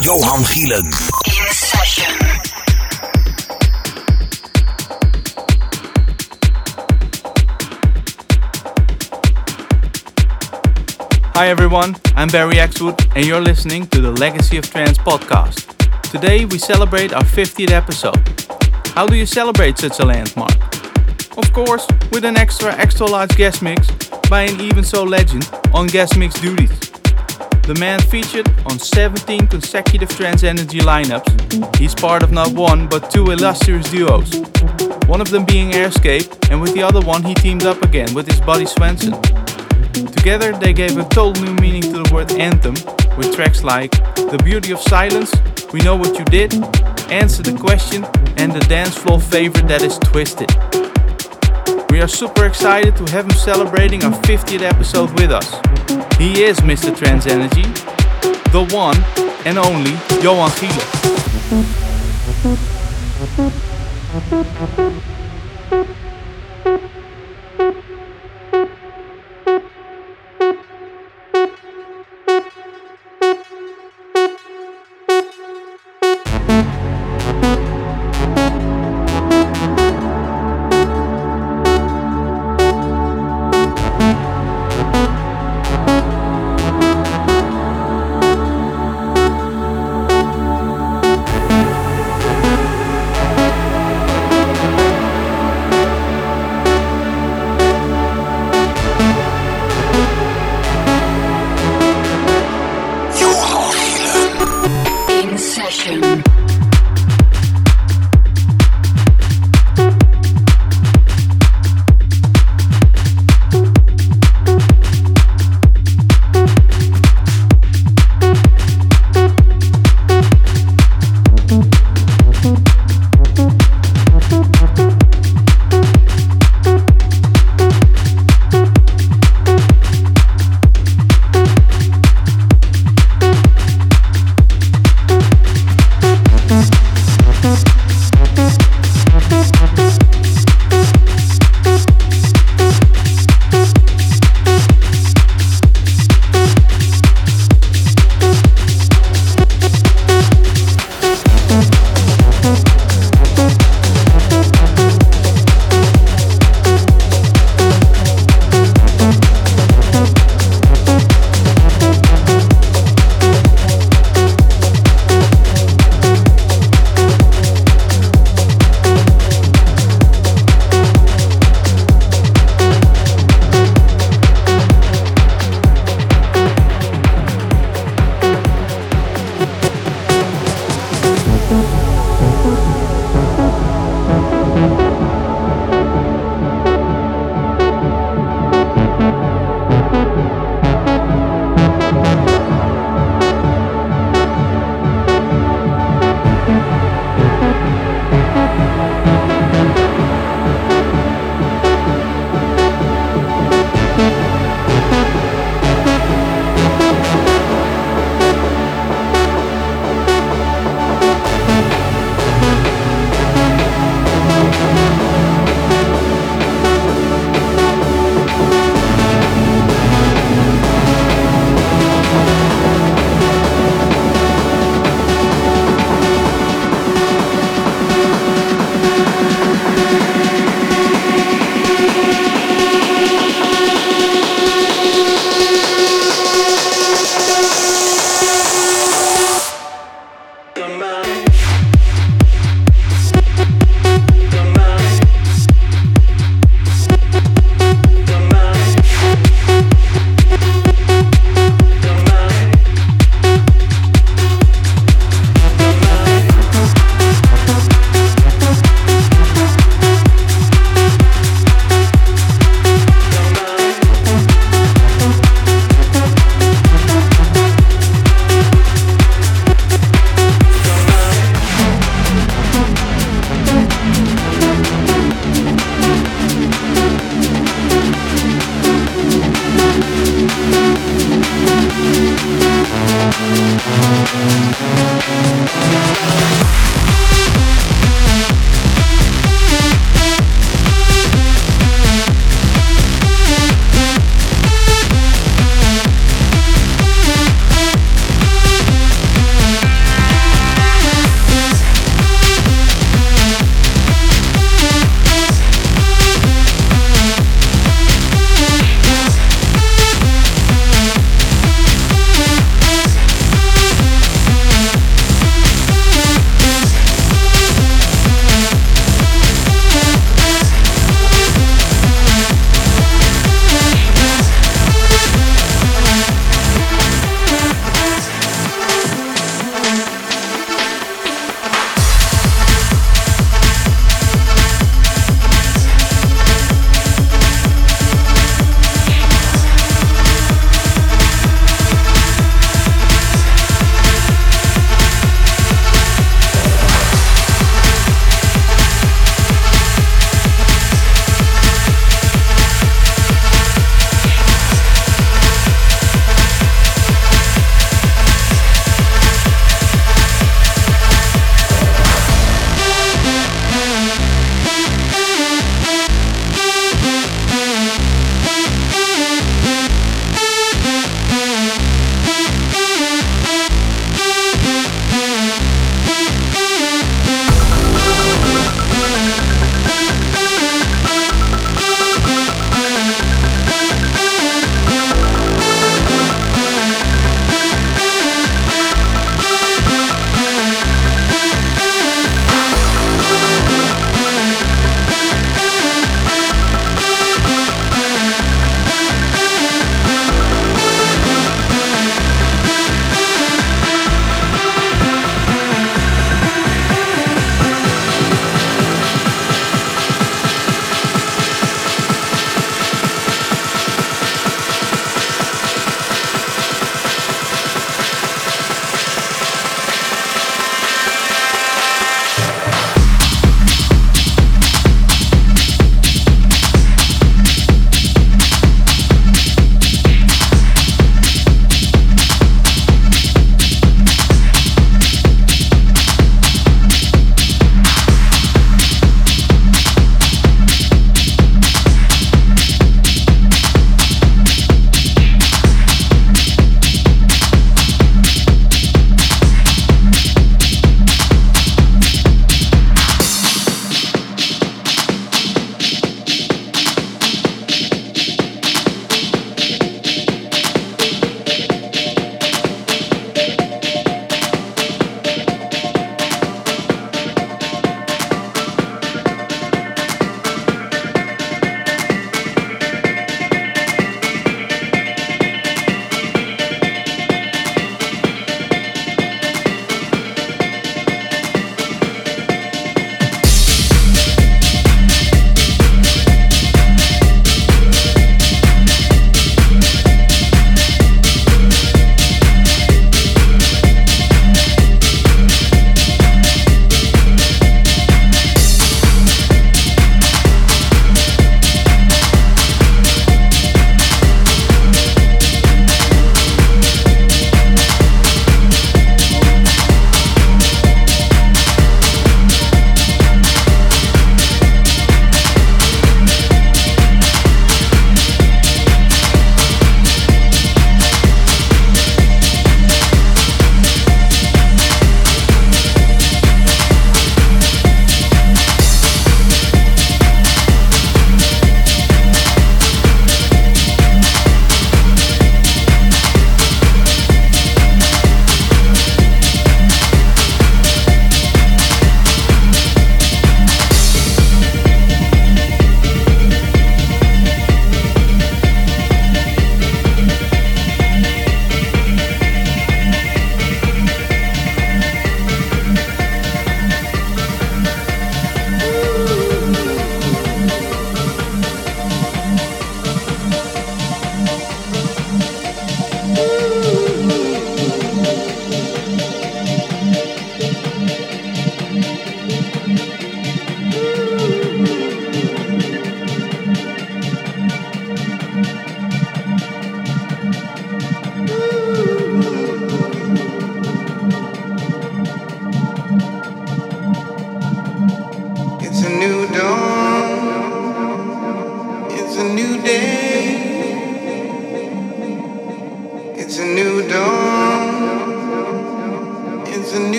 Johan Gielen. In session. Hi everyone, I'm Barry Axwood and you're listening to the Legacy of Trance podcast. Today we celebrate our 50th episode. How do you celebrate such a landmark? Of course, with an extra extra large guest mix by an even so legend on guest mix duties. The man featured on 17 consecutive Trance Energy lineups. He's part of not one but two illustrious duos. One of them being Airscape, and with the other one he teamed up again with his buddy Svenson. Together they gave a total new meaning to the word anthem with tracks like The Beauty of Silence, We Know What You Did, Answer the Question, and the dance floor favorite that is Twisted. We are super excited to have him celebrating our 50th episode with us. He is Mr. Trance Energy, the one and only Johan Gielen.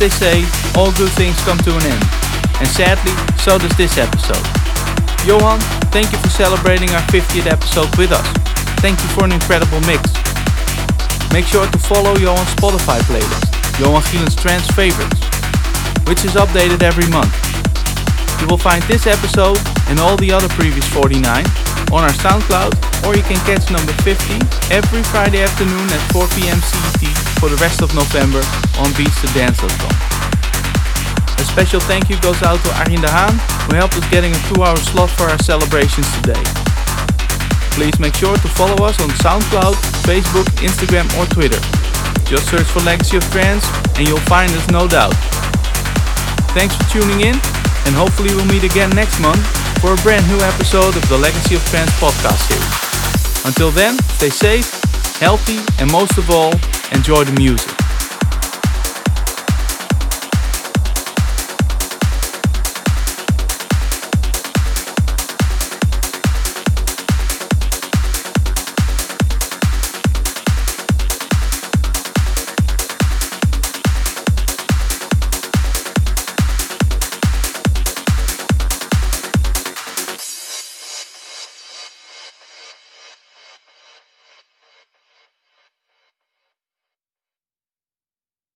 They say, all good things come to an end. And sadly, so does this episode. Johan, thank you for celebrating our 50th episode with us. Thank you for an incredible mix. Make sure to follow Johan's Spotify playlist, Johan Gielen's Trance Favorites, which is updated every month. You will find this episode and all the other previous 49 on our SoundCloud, or you can catch number 50 every Friday afternoon at 4 pm CET for the rest of November on beatstodance.com. A special thank you goes out to Arjen de Haan, who helped us getting a two-hour slot for our celebrations today. Please make sure to follow us on SoundCloud, Facebook, Instagram or Twitter. Just search for Legacy of Trance and you'll find us no doubt. Thanks for tuning in and hopefully we'll meet again next month for a brand new episode of the Legacy of Trance podcast series. Until then, stay safe, healthy and most of all, enjoy the music.